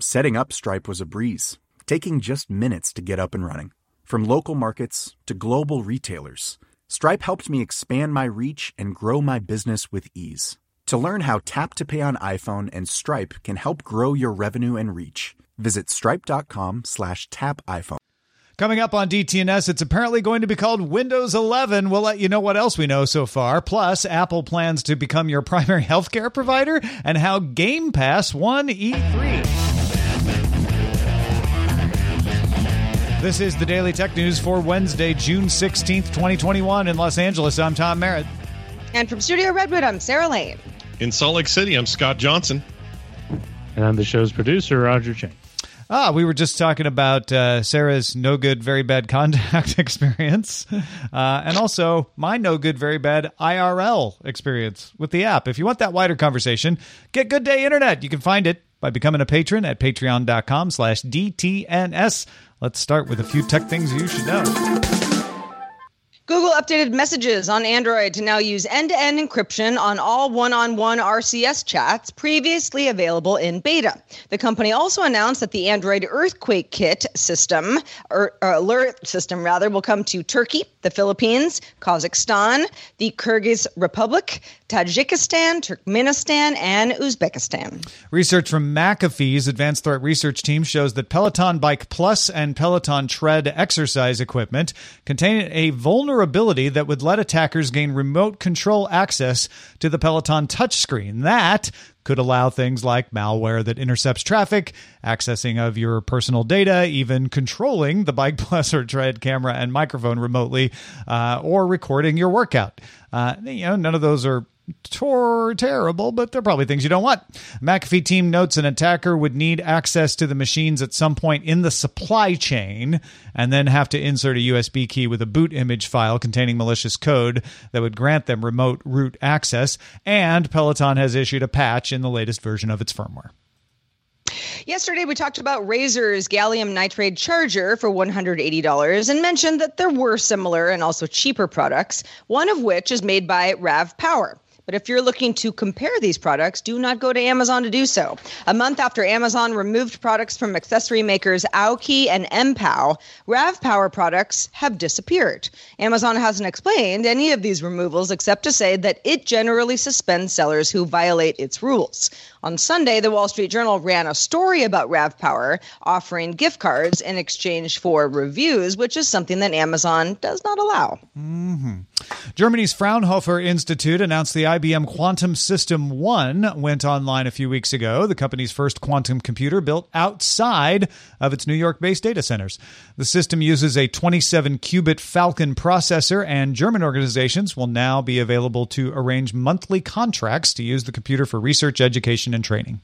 Setting up Stripe was a breeze, taking just minutes to get up and running. From local markets to global retailers, Stripe helped me expand my reach and grow my business with ease. To learn how Tap to Pay on iPhone and Stripe can help grow your revenue and reach, visit stripe.com slash tap iPhone. Coming up on DTNS, it's apparently going to be called Windows 11. We'll let you know what else we know so far. Plus, Apple plans to become your primary healthcare provider and how Game Pass won E3. This is the Daily Tech News for Wednesday, June 16th, 2021 in Los Angeles. I'm Tom Merritt. And from Studio Redwood, I'm Sarah Lane. In Salt Lake City, I'm Scott Johnson. And I'm the show's producer, Roger Chang. Ah, we were just talking about uh, Sarah's no good, very bad contact experience, uh, and also my no good, very bad IRL experience with the app. If you want that wider conversation, get Good Day Internet. You can find it by becoming a patron at patreon.com slash DTNS. Let's start with a few tech things you should know. Google updated messages on Android to now use end to end encryption on all one on one RCS chats previously available in beta. The company also announced that the Android Earthquake Kit system, or, or alert system rather, will come to Turkey, the Philippines, Kazakhstan, the Kyrgyz Republic, Tajikistan, Turkmenistan, and Uzbekistan. Research from McAfee's Advanced Threat Research Team shows that Peloton Bike Plus and Peloton Tread exercise equipment contain a vulnerability that would let attackers gain remote control access to the Peloton touchscreen. That could allow things like malware that intercepts traffic, accessing of your personal data, even controlling the Bike Plus or Tread camera and microphone remotely, uh, or recording your workout. Uh, you know, none of those are tor- terrible, but they're probably things you don't want. McAfee team notes an attacker would need access to the machines at some point in the supply chain and then have to insert a USB key with a boot image file containing malicious code that would grant them remote root access. And Peloton has issued a patch in the latest version of its firmware. Yesterday, we talked about Razer's gallium nitride charger for $180 and mentioned that there were similar and also cheaper products, one of which is made by Rav Power. But if you're looking to compare these products, do not go to Amazon to do so. A month after Amazon removed products from accessory makers Aukey and MPOW, Rav Power products have disappeared. Amazon hasn't explained any of these removals except to say that it generally suspends sellers who violate its rules. On Sunday, the Wall Street Journal ran a story about Rav Power offering gift cards in exchange for reviews, which is something that Amazon does not allow. Mm-hmm. Germany's Fraunhofer Institute announced the IBM Quantum System 1 went online a few weeks ago, the company's first quantum computer built outside of its New York based data centers. The system uses a 27 qubit Falcon processor, and German organizations will now be available to arrange monthly contracts to use the computer for research, education, and training.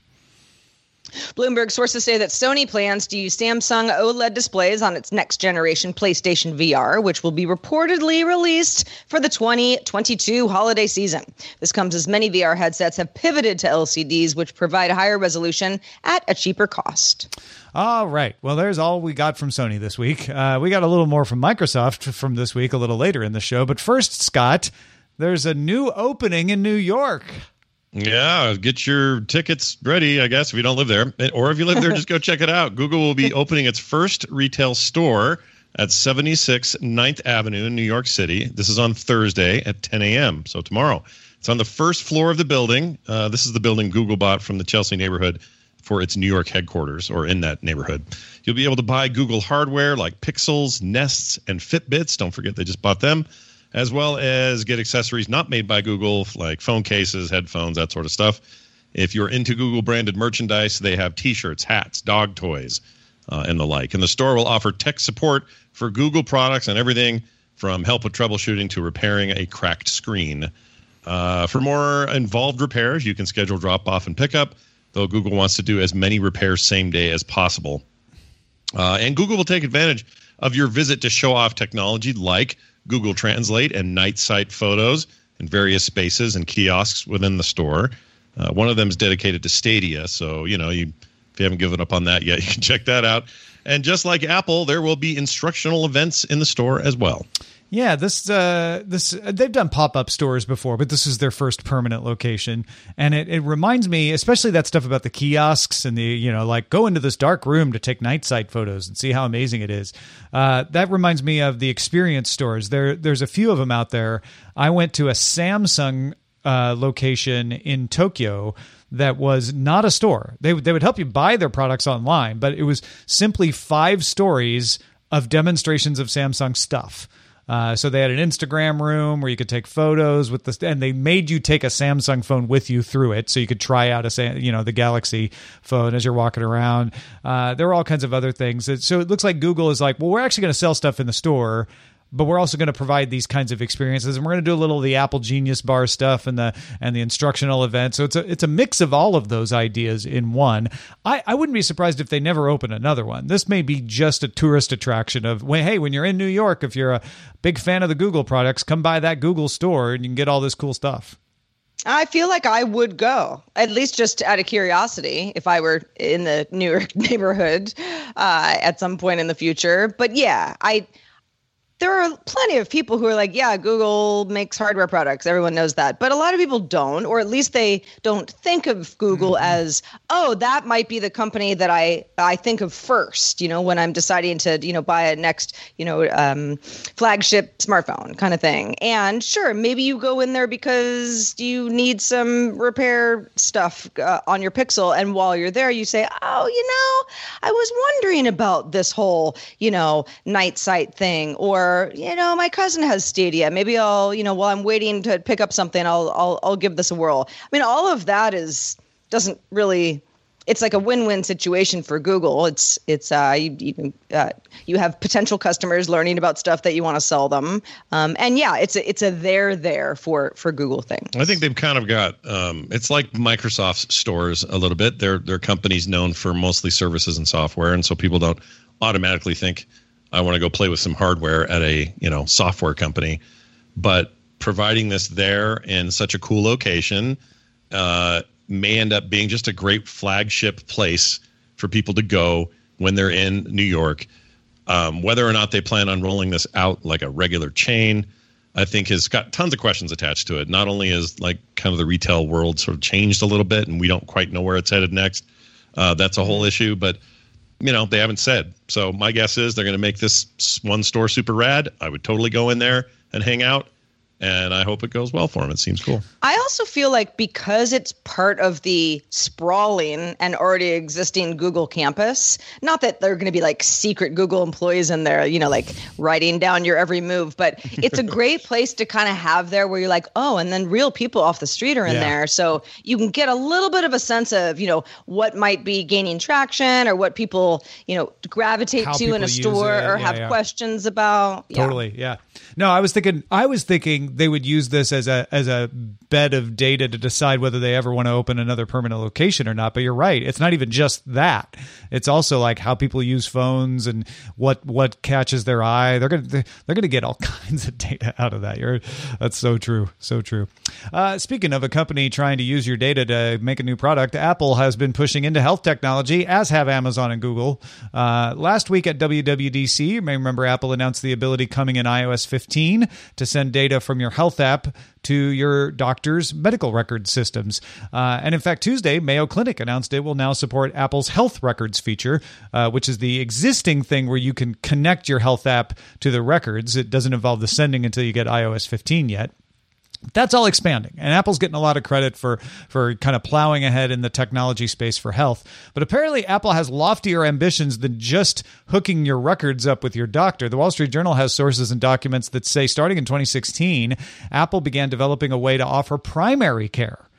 Bloomberg sources say that Sony plans to use Samsung OLED displays on its next generation PlayStation VR, which will be reportedly released for the 2022 holiday season. This comes as many VR headsets have pivoted to LCDs, which provide higher resolution at a cheaper cost. All right. Well, there's all we got from Sony this week. Uh, we got a little more from Microsoft from this week a little later in the show. But first, Scott, there's a new opening in New York. Yeah, get your tickets ready, I guess, if you don't live there. Or if you live there, just go check it out. Google will be opening its first retail store at 76 9th Avenue in New York City. This is on Thursday at 10 a.m., so tomorrow. It's on the first floor of the building. Uh, this is the building Google bought from the Chelsea neighborhood for its New York headquarters or in that neighborhood. You'll be able to buy Google hardware like Pixels, Nests, and Fitbits. Don't forget they just bought them, as well as get accessories not made by Google like phone cases, headphones, that sort of stuff. If you're into Google branded merchandise, they have t shirts, hats, dog toys, uh, and the like. And the store will offer tech support for Google products and everything from help with troubleshooting to repairing a cracked screen. Uh, for more involved repairs, you can schedule drop off and pickup, though Google wants to do as many repairs same day as possible. Uh, and Google will take advantage of your visit to show off technology like Google Translate and night sight photos in various spaces and kiosks within the store. Uh, one of them is dedicated to Stadia, so you know you if you haven't given up on that yet, you can check that out. And just like Apple, there will be instructional events in the store as well. Yeah, this uh, this they've done pop up stores before, but this is their first permanent location, and it, it reminds me, especially that stuff about the kiosks and the you know like go into this dark room to take night sight photos and see how amazing it is. Uh, that reminds me of the experience stores. There, there's a few of them out there. I went to a Samsung uh, location in Tokyo that was not a store. They they would help you buy their products online, but it was simply five stories of demonstrations of Samsung stuff. Uh, so they had an Instagram room where you could take photos with the, and they made you take a Samsung phone with you through it, so you could try out a, you know, the Galaxy phone as you're walking around. Uh, there were all kinds of other things. So it looks like Google is like, well, we're actually going to sell stuff in the store, but we're also going to provide these kinds of experiences and we're going to do a little of the apple genius bar stuff and the and the instructional event. So it's a it's a mix of all of those ideas in one. I i wouldn't be surprised if they never open another one. This may be just a tourist attraction of hey when you're in new york if you're a big fan of the google products come by that google store and you can get all this cool stuff. I feel like I would go, at least just out of curiosity, if I were in the New York neighborhood uh, at some point in the future. But yeah, I there are plenty of people who are like, yeah, Google makes hardware products. Everyone knows that. But a lot of people don't, or at least they don't think of Google mm-hmm. as, oh, that might be the company that I, I think of first, you know, when I'm deciding to, you know, buy a next, you know, um, flagship smartphone kind of thing. And sure, maybe you go in there because you need some repair stuff uh, on your Pixel. And while you're there, you say, oh, you know, I was wondering about this whole, you know, night sight thing or, you know my cousin has stadia maybe i'll you know while i'm waiting to pick up something i'll i'll, I'll give this a whirl i mean all of that is doesn't really it's like a win-win situation for Google. It's it's uh, you you, uh, you have potential customers learning about stuff that you want to sell them, um, and yeah, it's a it's a there there for for Google thing. I think they've kind of got um, it's like Microsoft's stores a little bit. They're they're companies known for mostly services and software, and so people don't automatically think I want to go play with some hardware at a you know software company, but providing this there in such a cool location uh, may end up being just a great flagship place for people to go when they're in New York. Um, whether or not they plan on rolling this out like a regular chain, I think has got tons of questions attached to it. Not only is like kind of the retail world sort of changed a little bit, and we don't quite know where it's headed next. Uh, that's a whole issue, but you know, they haven't said. So my guess is they're going to make this one store super rad. I would totally go in there and hang out and I hope it goes well for him. It seems cool. I also feel like because it's part of the sprawling and already existing Google campus, not that they're going to be like secret Google employees in there, you know, like writing down your every move, but it's a great place to kind of have there where you're like, oh, and then real people off the street are in yeah. there. So you can get a little bit of a sense of, you know, what might be gaining traction or what people, you know, gravitate How to in a store or yeah, have yeah. questions about. Totally. Yeah. No, I was thinking, I was thinking they would use this as a as a bed of data to decide whether they ever want to open another permanent location or not. But you're right; it's not even just that. It's also like how people use phones and what what catches their eye. They're gonna they're gonna get all kinds of data out of that. You're that's so true, so true. Uh, speaking of a company trying to use your data to make a new product, Apple has been pushing into health technology, as have Amazon and Google. Uh, last week at WWDC, you may remember Apple announced the ability coming in iOS 15 to send data from your health app to your doctor's medical record systems. Uh, and in fact, Tuesday, Mayo Clinic announced it will now support Apple's Health Records feature, uh, which is the existing thing where you can connect your health app to the records. It doesn't involve the sending until you get iOS 15 yet. That's all expanding. And apple's getting a lot of credit for for kind of plowing ahead in the technology space for health. But apparently apple has loftier ambitions than just hooking your records up with your doctor. The wall street journal has sources and documents that say starting in 2016 apple began developing a way to offer primary care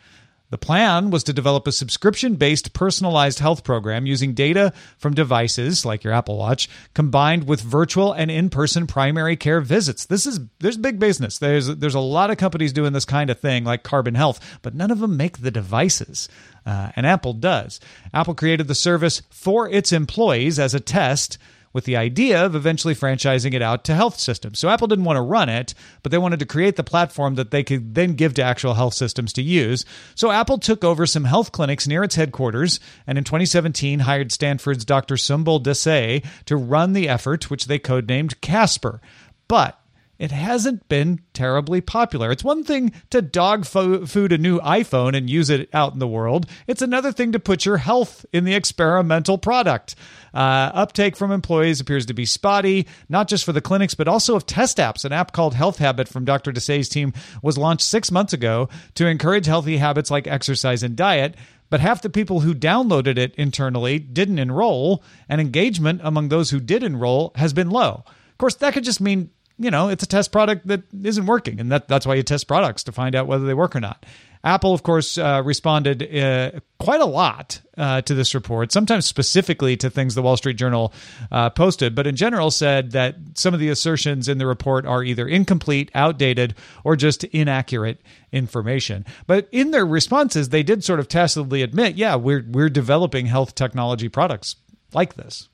the plan was to develop a subscription based personalized health program using data from devices like your Apple Watch combined with virtual and in person primary care visits. This is there's big business. There's there's a lot of companies doing this kind of thing like Carbon Health, but none of them make the devices. Uh, and Apple does. Apple created the service for its employees as a test with the idea of eventually franchising it out to health systems. So Apple didn't want to run it, but they wanted to create the platform that they could then give to actual health systems to use. So Apple took over some health clinics near its headquarters and in 2017 hired Stanford's Dr. Sumbul Desai to run the effort, which they codenamed Casper. But it hasn't been terribly popular. It's one thing to dog fo- food a new iPhone and use it out in the world, it's another thing to put your health in the experimental product. Uh, uptake from employees appears to be spotty, not just for the clinics, but also of test apps. An app called Health Habit from Dr. Desai's team was launched six months ago to encourage healthy habits like exercise and diet but half the people who downloaded it internally didn't enroll, and engagement among those who did enroll has been low. Of course, that could just mean you know, it's a test product that isn't working. And that, that's why you test products to find out whether they work or not. Apple, of course, uh, responded uh, quite a lot uh, to this report, sometimes specifically to things the Wall Street Journal uh, posted, but in general said that some of the assertions in the report are either incomplete, outdated, or just inaccurate information. But in their responses, they did sort of tacitly admit, yeah, we're we're developing health technology products like this.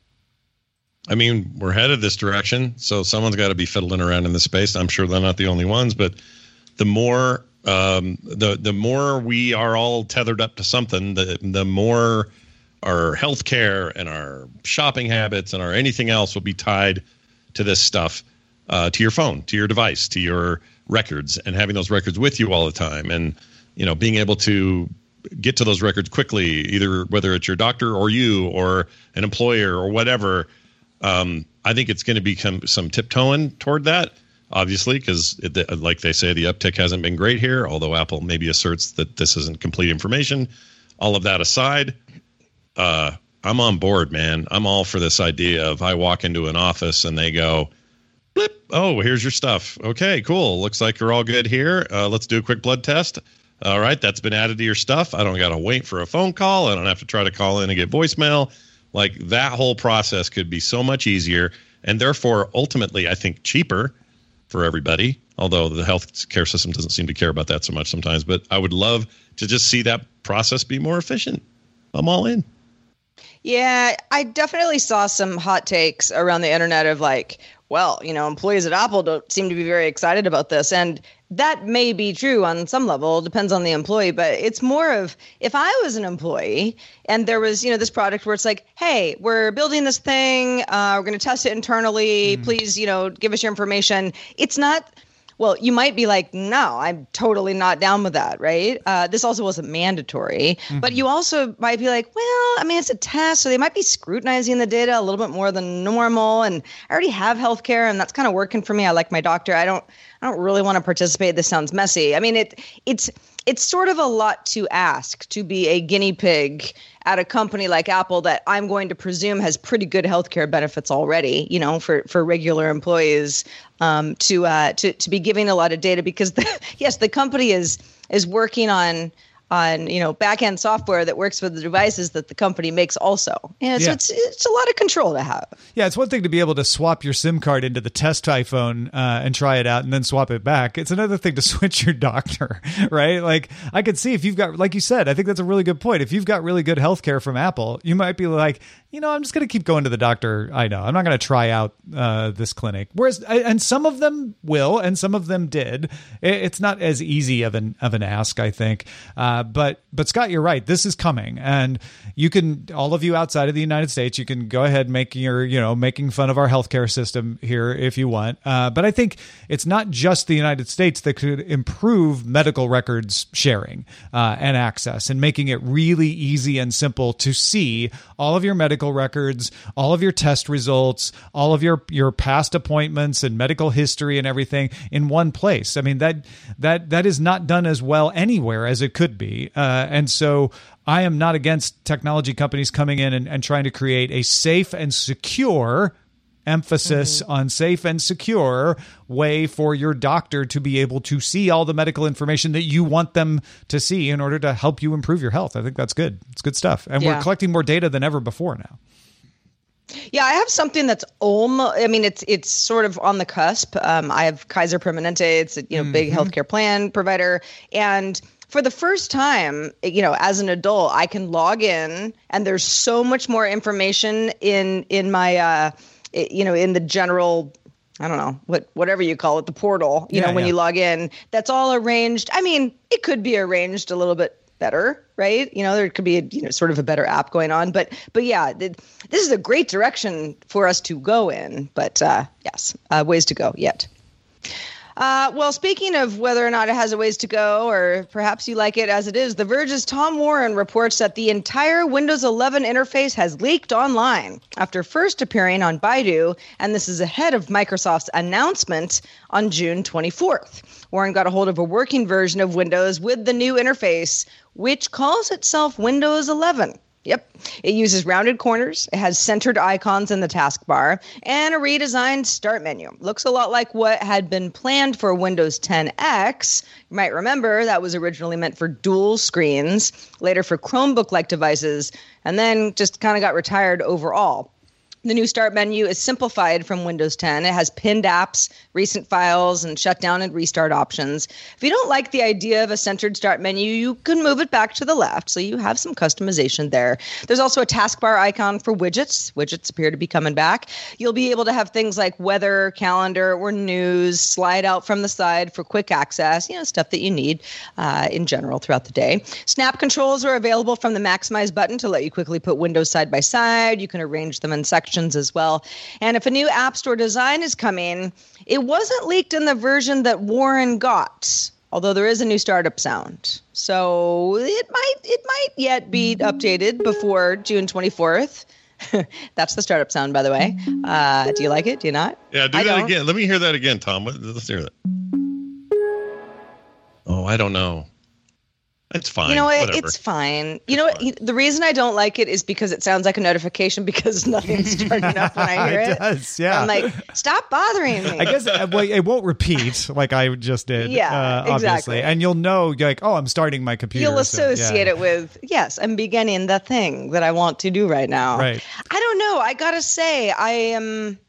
I mean, we're headed this direction, so someone's got to be fiddling around in this space. I'm sure they're not the only ones, but the more um, the the more we are all tethered up to something, the the more our healthcare and our shopping habits and our anything else will be tied to this stuff, uh, to your phone, to your device, to your records, and having those records with you all the time, and you know, being able to get to those records quickly, either whether it's your doctor or you or an employer or whatever um, I think it's going to become some tiptoeing toward that, obviously, because like they say, the uptick hasn't been great here. Although Apple maybe asserts that this isn't complete information. All of that aside, uh, I'm on board, man. I'm all for this idea of I walk into an office and they go, blip, oh, here's your stuff. Okay, cool. Looks like you're all good here. Uh, let's do a quick blood test. All right, that's been added to your stuff. I don't got to wait for a phone call. I don't have to try to call in and get voicemail. Like that whole process could be so much easier and therefore ultimately I think cheaper for everybody. Although the health care system doesn't seem to care about that so much sometimes, but I would love to just see that process be more efficient. I'm all in. Yeah, I definitely saw some hot takes around the internet of like, well, you know, employees at Apple don't seem to be very excited about this. And that may be true on some level depends on the employee but it's more of if i was an employee and there was you know this product where it's like hey we're building this thing uh, we're going to test it internally mm. please you know give us your information it's not well, you might be like, no, I'm totally not down with that, right? Uh, this also wasn't mandatory, mm-hmm. but you also might be like, well, I mean, it's a test, so they might be scrutinizing the data a little bit more than normal. And I already have healthcare, and that's kind of working for me. I like my doctor. I don't, I don't really want to participate. This sounds messy. I mean, it, it's, it's sort of a lot to ask to be a guinea pig at a company like Apple that I'm going to presume has pretty good healthcare benefits already, you know, for, for regular employees um, to, uh, to, to be giving a lot of data because the, yes, the company is, is working on on you know backend software that works with the devices that the company makes also. And so it's it's a lot of control to have. Yeah, it's one thing to be able to swap your SIM card into the test iPhone uh, and try it out and then swap it back. It's another thing to switch your doctor, right? Like I could see if you've got like you said, I think that's a really good point. If you've got really good health care from Apple, you might be like, you know, I'm just going to keep going to the doctor. I know. I'm not going to try out uh, this clinic. Whereas, and some of them will, and some of them did. It's not as easy of an of an ask, I think. Uh, Uh, but but Scott, you're right. This is coming, and you can all of you outside of the United States, you can go ahead making your you know making fun of our healthcare system here if you want. Uh, but I think it's not just the United States that could improve medical records sharing uh, and access and making it really easy and simple to see all of your medical records, all of your test results, all of your your past appointments and medical history and everything in one place. I mean that that that is not done as well anywhere as it could be, uh, and so. I am not against technology companies coming in and, and trying to create a safe and secure emphasis mm-hmm. on safe and secure way for your doctor to be able to see all the medical information that you want them to see in order to help you improve your health. I think that's good. It's good stuff. And yeah. we're collecting more data than ever before now. Yeah, I have something that's almost. I mean, it's it's sort of on the cusp. Um, I have Kaiser Permanente. It's a you know mm-hmm. big healthcare plan provider, and for the first time, you know, as an adult, I can log in, and there's so much more information in in my, uh, you know, in the general. I don't know what whatever you call it, the portal. You yeah, know, when yeah. you log in, that's all arranged. I mean, it could be arranged a little bit better, right? You know, there could be a, you know sort of a better app going on, but but yeah, this is a great direction for us to go in. But uh, yes, uh, ways to go yet. Uh, well, speaking of whether or not it has a ways to go, or perhaps you like it as it is, The Verge's Tom Warren reports that the entire Windows 11 interface has leaked online after first appearing on Baidu, and this is ahead of Microsoft's announcement on June 24th. Warren got a hold of a working version of Windows with the new interface, which calls itself Windows 11. Yep. It uses rounded corners, it has centered icons in the taskbar, and a redesigned start menu. Looks a lot like what had been planned for Windows 10X. You might remember that was originally meant for dual screens, later for Chromebook like devices, and then just kind of got retired overall. The new start menu is simplified from Windows 10. It has pinned apps, recent files, and shutdown and restart options. If you don't like the idea of a centered start menu, you can move it back to the left, so you have some customization there. There's also a taskbar icon for widgets. Widgets appear to be coming back. You'll be able to have things like weather, calendar, or news slide out from the side for quick access, you know, stuff that you need uh, in general throughout the day. Snap controls are available from the Maximize button to let you quickly put windows side by side. You can arrange them in sections as well. And if a new App Store design is coming, it wasn't leaked in the version that Warren got although there is a new startup sound. So it might it might yet be updated before June 24th. That's the startup sound, by the way. Uh, do you like it? Do you not? Yeah, do I that don't. again. Let me hear that again, Tom. Let's hear that. Oh, I don't know. It's fine. You know what? Whatever. It's fine. You it's know what? The reason I don't like it is because it sounds like a notification because nothing's turning up when I hear it. It does, yeah. I'm like, stop bothering me. I guess uh, well, it won't repeat like I just did. Yeah, uh, obviously. exactly. And you'll know, like, oh, I'm starting my computer. You'll associate so, yeah. it with, yes, I'm beginning the thing that I want to do right now. Right. I don't know. I gotta say, I am.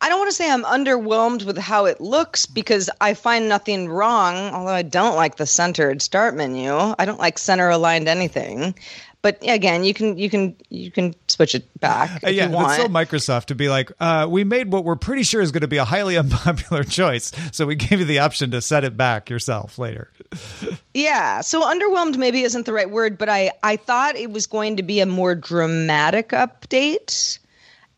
I don't want to say I'm underwhelmed with how it looks because I find nothing wrong, although I don't like the centered start menu. I don't like center aligned anything. But again, you can you can you can switch it back. Uh, yeah, it's so Microsoft to be like, uh, we made what we're pretty sure is going to be a highly unpopular choice, so we gave you the option to set it back yourself later. yeah, so underwhelmed maybe isn't the right word, but I I thought it was going to be a more dramatic update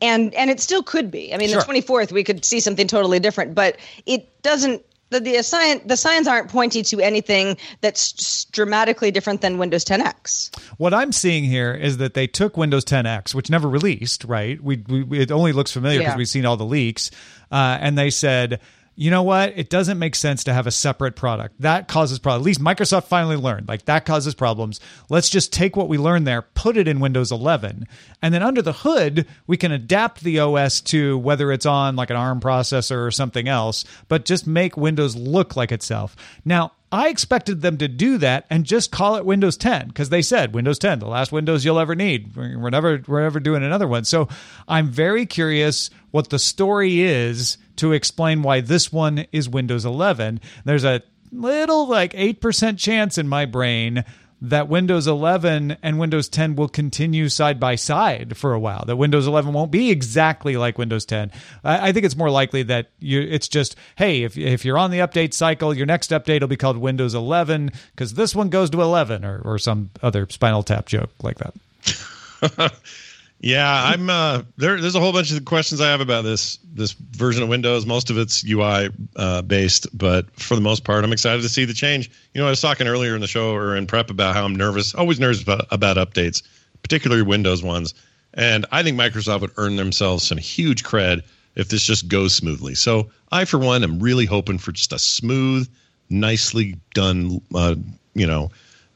and and it still could be. I mean, sure. the 24th we could see something totally different, but it doesn't. The, the sign the signs aren't pointing to anything that's dramatically different than Windows 10X. What I'm seeing here is that they took Windows 10X, which never released, right? We, we it only looks familiar because yeah. we've seen all the leaks, uh, and they said you know what? It doesn't make sense to have a separate product. That causes problems. At least Microsoft finally learned. Like that causes problems. Let's just take what we learned there, put it in Windows 11, and then under the hood, we can adapt the OS to whether it's on like an ARM processor or something else, but just make Windows look like itself. Now, I expected them to do that and just call it Windows 10 because they said Windows 10, the last Windows you'll ever need. We're never we're never doing another one. So I'm very curious what the story is to explain why this one is Windows 11. There's a little like 8% chance in my brain that Windows 11 and Windows 10 will continue side by side for a while. That Windows 11 won't be exactly like Windows 10. I, I think it's more likely that you, it's just, hey, if, if you're on the update cycle, your next update will be called Windows 11 because this one goes to 11 or, or some other Spinal Tap joke like that. Yeah, I'm. Uh, there, there's a whole bunch of questions I have about this this version of Windows. Most of it's UI uh, based, but for the most part, I'm excited to see the change. You know, I was talking earlier in the show or in prep about how I'm nervous, always nervous about, about updates, particularly Windows ones. And I think Microsoft would earn themselves some huge cred if this just goes smoothly. So I, for one, am really hoping for just a smooth, nicely done, uh, you know,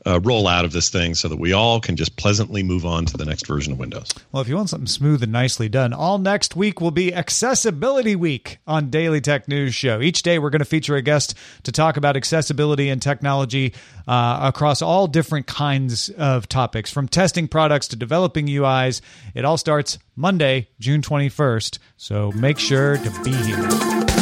uh, roll out of this thing so that we all can just pleasantly move on to the next version of Windows. Well, if you want something smooth and nicely done, all next week will be Accessibility Week on Daily Tech News Show. Each day, we're going to feature a guest to talk about accessibility and technology uh, across all different kinds of topics, from testing products to developing UIs. It all starts Monday, June 21st. So make sure to be here.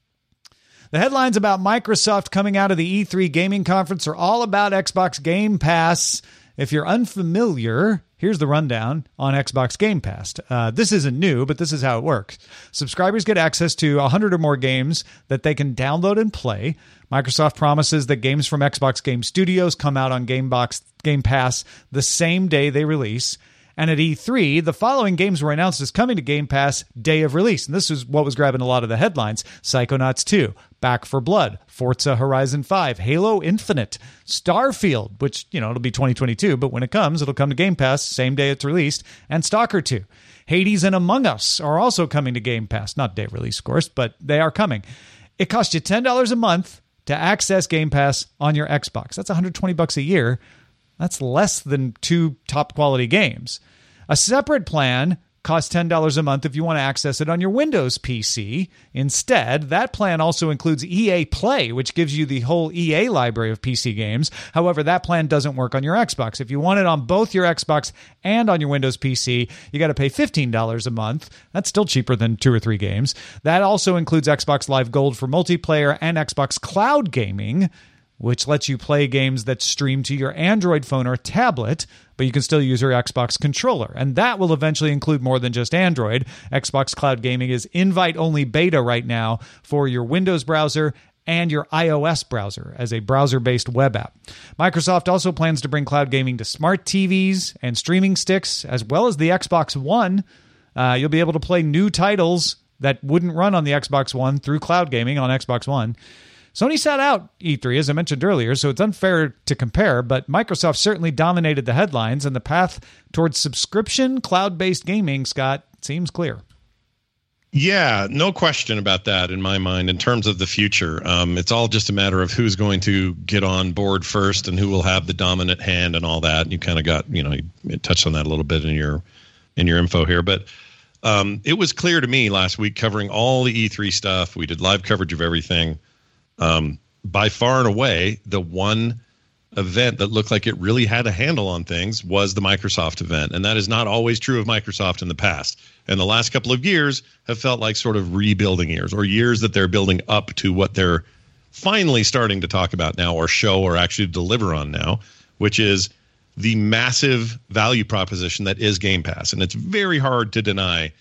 The headlines about Microsoft coming out of the E3 gaming conference are all about Xbox Game Pass. If you're unfamiliar, here's the rundown on Xbox Game Pass. Uh, this isn't new, but this is how it works. Subscribers get access to 100 or more games that they can download and play. Microsoft promises that games from Xbox Game Studios come out on Gamebox Game Pass the same day they release. And at E3, the following games were announced as coming to Game Pass day of release. And this is what was grabbing a lot of the headlines Psychonauts 2, Back 4 Blood, Forza Horizon 5, Halo Infinite, Starfield, which, you know, it'll be 2022, but when it comes, it'll come to Game Pass same day it's released, and Stalker 2. Hades and Among Us are also coming to Game Pass. Not day of release, of course, but they are coming. It costs you $10 a month to access Game Pass on your Xbox. That's 120 bucks a year. That's less than two top quality games. A separate plan costs $10 a month if you want to access it on your Windows PC. Instead, that plan also includes EA Play, which gives you the whole EA library of PC games. However, that plan doesn't work on your Xbox. If you want it on both your Xbox and on your Windows PC, you got to pay $15 a month. That's still cheaper than two or three games. That also includes Xbox Live Gold for multiplayer and Xbox Cloud Gaming which lets you play games that stream to your Android phone or tablet, but you can still use your Xbox controller. And that will eventually include more than just Android. Xbox Cloud Gaming is invite only beta right now for your Windows browser and your iOS browser as a browser based web app. Microsoft also plans to bring cloud gaming to smart TVs and streaming sticks, as well as the Xbox One. Uh, you'll be able to play new titles that wouldn't run on the Xbox One through cloud gaming on Xbox One. Sony sat out E3, as I mentioned earlier, so it's unfair to compare, but Microsoft certainly dominated the headlines, and the path towards subscription cloud based gaming, Scott, seems clear. Yeah, no question about that in my mind. In terms of the future, um, it's all just a matter of who's going to get on board first and who will have the dominant hand and all that. You kind of got, you know, you touched on that a little bit in your in your info here, but um, it was clear to me last week covering all the E3 stuff. We did live coverage of everything. Um, by far and away, the one event that looked like it really had a handle on things was the Microsoft event. And that is not always true of Microsoft in the past. And the last couple of years have felt like sort of rebuilding years or years that they're building up to what they're finally starting to talk about now or show or actually deliver on now, which is the massive value proposition that is Game Pass. And it's very hard to deny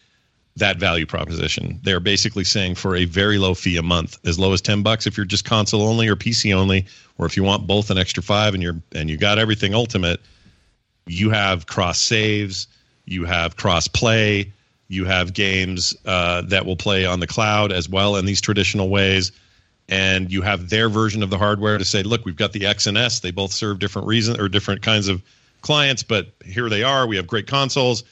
that value proposition. They're basically saying for a very low fee a month, as low as 10 bucks if you're just console only or PC only, or if you want both an extra 5 and you're and you got everything ultimate, you have cross saves, you have cross play, you have games uh, that will play on the cloud as well in these traditional ways and you have their version of the hardware to say, look, we've got the X and S. They both serve different reasons or different kinds of clients, but here they are. We have great consoles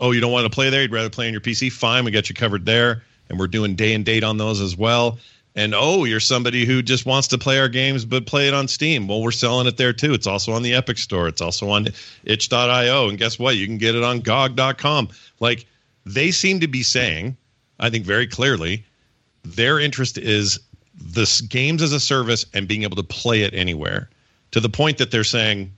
oh, you don't want to play there, you'd rather play on your PC, fine, we got you covered there. And we're doing day and date on those as well. And oh, you're somebody who just wants to play our games but play it on Steam. Well, we're selling it there too. It's also on the Epic Store. It's also on itch.io. And guess what? You can get it on GOG.com. Like they seem to be saying, I think very clearly, their interest is this games as a service and being able to play it anywhere to the point that they're saying,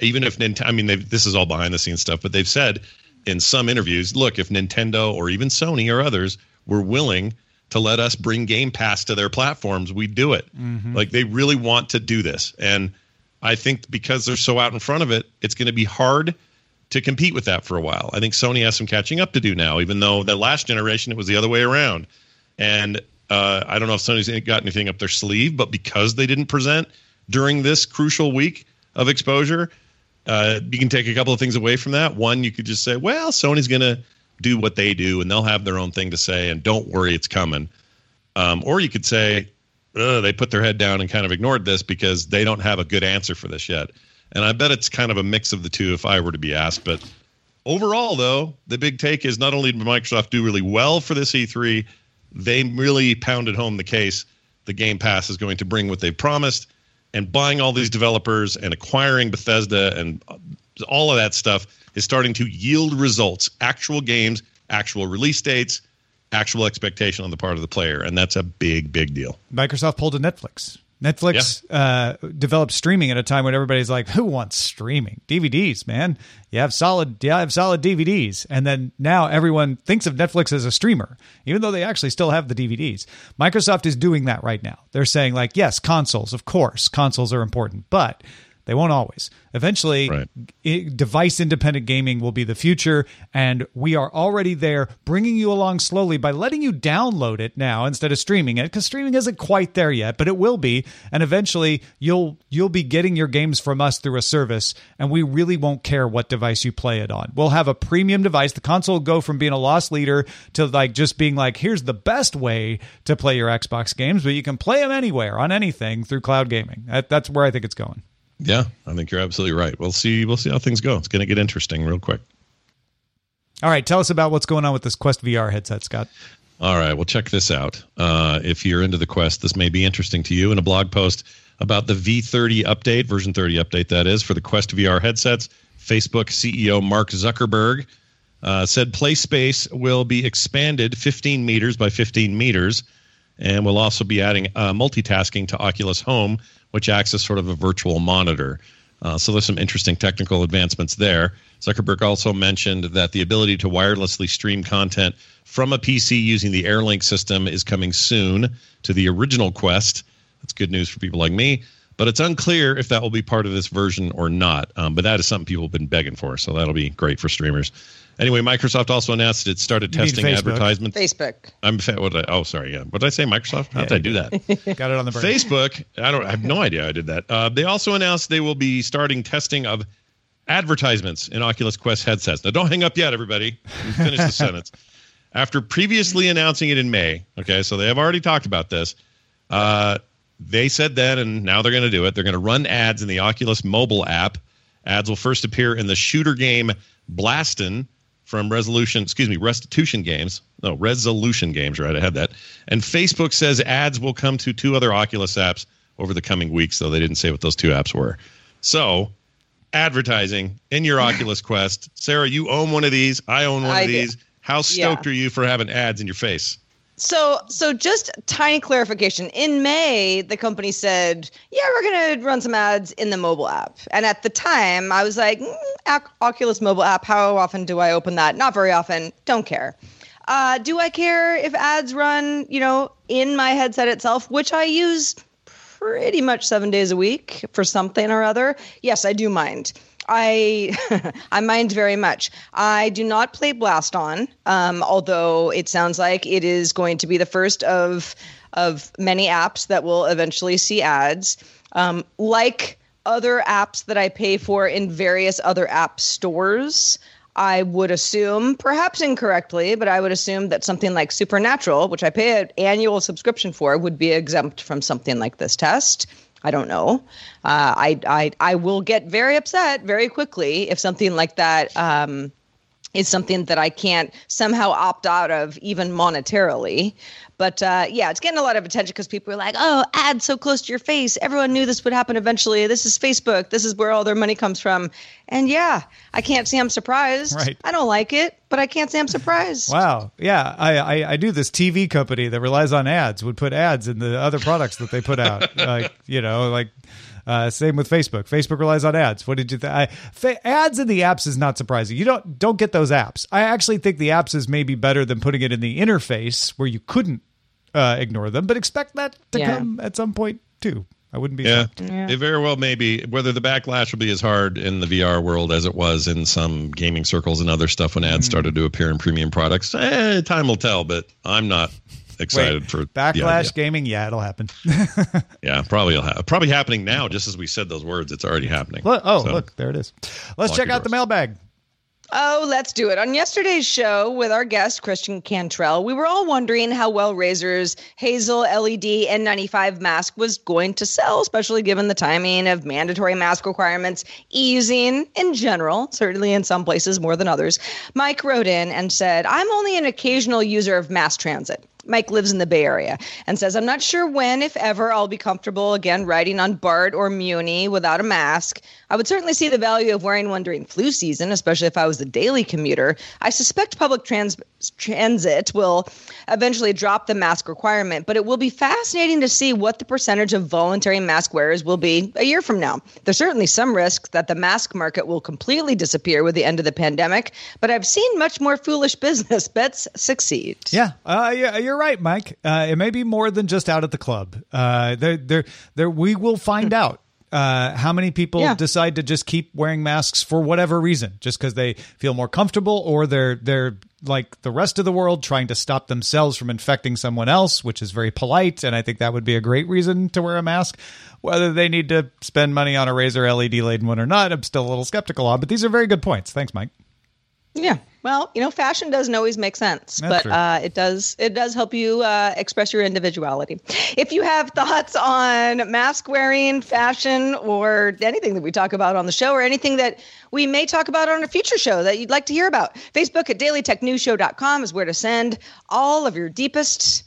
even if Nintendo, I mean, this is all behind the scenes stuff, but they've said in some interviews, look, if Nintendo or even Sony or others were willing to let us bring Game Pass to their platforms, we'd do it. Mm-hmm. Like they really want to do this. And I think because they're so out in front of it, it's going to be hard to compete with that for a while. I think Sony has some catching up to do now, even though the last generation it was the other way around. And uh, I don't know if Sony's got anything up their sleeve, but because they didn't present during this crucial week of exposure, uh, you can take a couple of things away from that. One, you could just say, well, Sony's going to do what they do and they'll have their own thing to say, and don't worry, it's coming. Um, or you could say, they put their head down and kind of ignored this because they don't have a good answer for this yet. And I bet it's kind of a mix of the two if I were to be asked. But overall, though, the big take is not only did Microsoft do really well for this E3, they really pounded home the case the Game Pass is going to bring what they promised and buying all these developers and acquiring Bethesda and all of that stuff is starting to yield results, actual games, actual release dates, actual expectation on the part of the player, and that's a big, big deal. Microsoft pulled a Netflix. Netflix yeah. uh, developed streaming at a time when everybody's like, "Who wants streaming? DVDs, man. You have solid, you have solid DVDs." And then now everyone thinks of Netflix as a streamer, even though they actually still have the DVDs. Microsoft is doing that right now. They're saying like, "Yes, consoles, of course, consoles are important, but." They won't always. Eventually, right. device independent gaming will be the future, and we are already there, bringing you along slowly by letting you download it now instead of streaming it, because streaming isn't quite there yet, but it will be. And eventually, you'll you'll be getting your games from us through a service, and we really won't care what device you play it on. We'll have a premium device. The console will go from being a loss leader to like just being like, here's the best way to play your Xbox games, but you can play them anywhere on anything through cloud gaming. That, that's where I think it's going. Yeah, I think you're absolutely right. We'll see. We'll see how things go. It's going to get interesting real quick. All right, tell us about what's going on with this Quest VR headset, Scott. All right, well, check this out. Uh, if you're into the Quest, this may be interesting to you. In a blog post about the V30 update, version 30 update, that is, for the Quest VR headsets, Facebook CEO Mark Zuckerberg uh, said play space will be expanded 15 meters by 15 meters, and we'll also be adding uh, multitasking to Oculus Home which acts as sort of a virtual monitor. Uh, so there's some interesting technical advancements there. Zuckerberg also mentioned that the ability to wirelessly stream content from a PC using the AirLink system is coming soon to the original Quest. That's good news for people like me. But it's unclear if that will be part of this version or not. Um, but that is something people have been begging for, so that'll be great for streamers. Anyway, Microsoft also announced it started testing advertisements. Facebook. I'm what I, oh sorry yeah. What did I say? Microsoft? How did I do that? Got it on the brain. Facebook. I don't. I have no idea I did that. Uh, they also announced they will be starting testing of advertisements in Oculus Quest headsets. Now, don't hang up yet, everybody. Finish the sentence. After previously announcing it in May, okay, so they have already talked about this. Uh, they said then, and now they're going to do it. They're going to run ads in the Oculus mobile app. Ads will first appear in the shooter game Blaston from Resolution, excuse me, Restitution Games. No, Resolution Games, right? I had that. And Facebook says ads will come to two other Oculus apps over the coming weeks, though they didn't say what those two apps were. So, advertising in your Oculus Quest. Sarah, you own one of these. I own one I of do. these. How stoked Yeah. are you for having ads in your face? So, so just tiny clarification. In May, the company said, "Yeah, we're going to run some ads in the mobile app." And at the time, I was like, mm, "Oculus mobile app. How often do I open that? Not very often. Don't care." Uh, do I care if ads run, you know, in my headset itself, which I use pretty much seven days a week for something or other? Yes, I do mind. I I mind very much. I do not play Blaston, um, although it sounds like it is going to be the first of of many apps that will eventually see ads. Um, like other apps that I pay for in various other app stores, I would assume, perhaps incorrectly, but I would assume that something like Supernatural, which I pay an annual subscription for, would be exempt from something like this test. I don't know. Uh, I, I I will get very upset very quickly if something like that um, is something that I can't somehow opt out of, even monetarily. But uh, yeah, it's getting a lot of attention because people are like, "Oh, ads so close to your face. Everyone knew this would happen eventually. This is Facebook. This is where all their money comes from." And yeah, I can't say I'm surprised. Right. I don't like it, but I can't say I'm surprised. Wow. Yeah. I, I, I do this TV company that relies on ads, would put ads in the other products that they put out. like, you know, like, uh, same with Facebook. Facebook relies on ads. What did you think? Fa- ads in the apps is not surprising. You don't don't get those apps. I actually think the apps is maybe better than putting it in the interface where you couldn't uh, ignore them. But expect that to Yeah. come at some point too. I wouldn't be. Yeah, shocked. it very well may be. Whether the backlash will be as hard in the VR world as it was in some gaming circles and other stuff when ads started to appear in premium products, eh, time will tell. But I'm not excited Wait, for the backlash idea. gaming. Yeah, it'll happen. Yeah, probably will ha- probably happening now. Just as we said those words, it's already happening. Look, oh, So, look, there it is. Let's check your out the mailbag. Oh, let's do it. On yesterday's show with our guest, Christian Cantrell, we were all wondering how well Razer's Hazel LED N95 mask was going to sell, especially given the timing of mandatory mask requirements easing in general, certainly in some places more than others. Mike wrote in and said, I'm only an occasional user of mass transit. Mike lives in the Bay Area and says, I'm not sure when, if ever, I'll be comfortable again riding on BART or Muni without a mask. I would certainly see the value of wearing one during flu season, especially if I was a daily commuter. I suspect public trans- transit will eventually drop the mask requirement, but it will be fascinating to see what the percentage of voluntary mask wearers will be a year from now. There's certainly some risk that the mask market will completely disappear with the end of the pandemic, but I've seen much more foolish business bets succeed. Yeah, uh, yeah, you're right, Mike. Uh, it may be more than just out at the club. Uh, there, there, there. We will find out uh, how many people Yeah. decide to just keep wearing masks for whatever reason, just because they feel more comfortable, or they're they're like the rest of the world trying to stop themselves from infecting someone else, which is very polite, and I think that would be a great reason to wear a mask. Whether they need to spend money on a Razer LED laden one or not, I'm still a little skeptical on. But these are very good points. Thanks, Mike. Yeah. Well, you know, fashion doesn't always make sense, That's but uh, it does. It does help you uh, express your individuality. If you have thoughts on mask wearing, fashion, or anything that we talk about on the show, or anything that we may talk about on a future show that you'd like to hear about, feedback at dailytechnewsshow.com is where to send all of your deepest.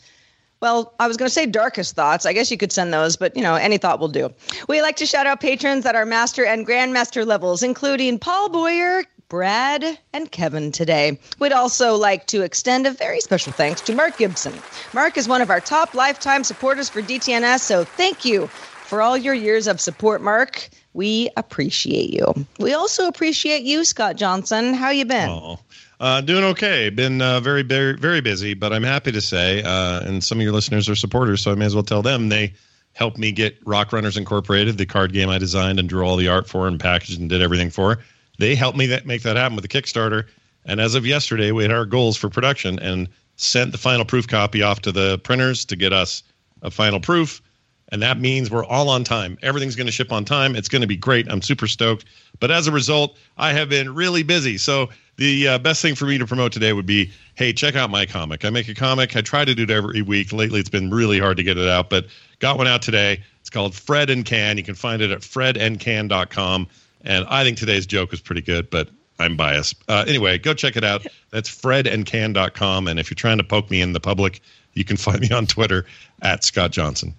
Well, I was going to say darkest thoughts. I guess you could send those, but you know, any thought will do. We like to shout out patrons at our master and grandmaster levels, including Paul Boyer, Brad, and Kevin today. We'd also like to extend a very special thanks to Mark Gibson. Mark is one of our top lifetime supporters for DTNS, so thank you for all your years of support, Mark. We appreciate you. We also appreciate you, Scott Johnson. How you been? Oh, uh, doing okay. Been uh, very, very, very busy, but I'm happy to say, uh, and some of your listeners are supporters, so I may as well tell them they helped me get Rock Runners Incorporated, the card game I designed and drew all the art for and packaged and did everything for. They helped me that make that happen with the Kickstarter. And as of yesterday, we had our goals for production and sent the final proof copy off to the printers to get us a final proof. and that means we're all on time. Everything's going to ship on time. It's going to be great. I'm super stoked. But as a result, I have been really busy. So the uh, best thing for me to promote today would be hey, check out my comic. I make a comic. I try to do it every week. Lately, it's been really hard to get it out, but got one out today. It's called Fred and Can. You can find it at fredandcan.com. And I think today's joke is pretty good, but I'm biased. Uh, anyway, go check it out. That's fredandcan.com. And if you're trying to poke me in the public, you can find me on Twitter at Scott Johnson.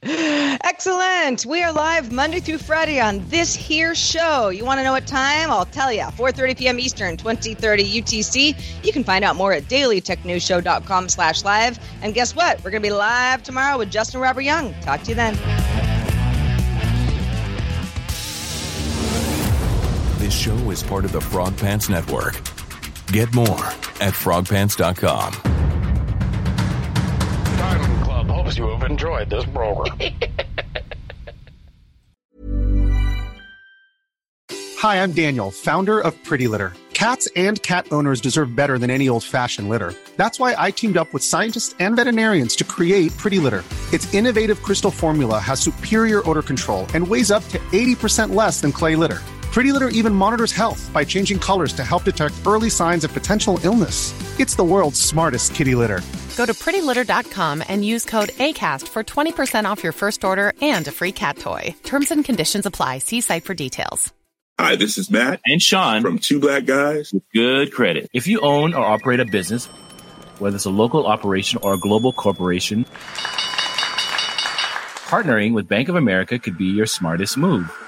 Excellent. We are live Monday through Friday on this here show. You want to know what time? I'll tell you. 4.30 p.m. Eastern, 2030 UTC. You can find out more at dailytechnewsshow.com slash live. And guess what? We're going to be live tomorrow with Justin Robert Young. Talk to you then. This show is part of the Frog Pants Network. Get more at frogpants.com. Diamond Club hopes you have enjoyed this program. Hi, I'm Daniel, founder of Pretty Litter. Cats and cat owners deserve better than any old fashioned litter. That's why I teamed up with scientists and veterinarians to create Pretty Litter. Its innovative crystal formula has superior odor control and weighs up to 80% less than clay litter. Pretty Litter even monitors health by changing colors to help detect early signs of potential illness. It's the world's smartest kitty litter. Go to prettylitter.com and use code ACAST for 20% off your first order and a free cat toy. Terms and conditions apply. See site for details. Hi, this is Matt and Sean from Two Black Guys with Good Credit. If you own or operate a business, whether it's a local operation or a global corporation, partnering with Bank of America could be your smartest move.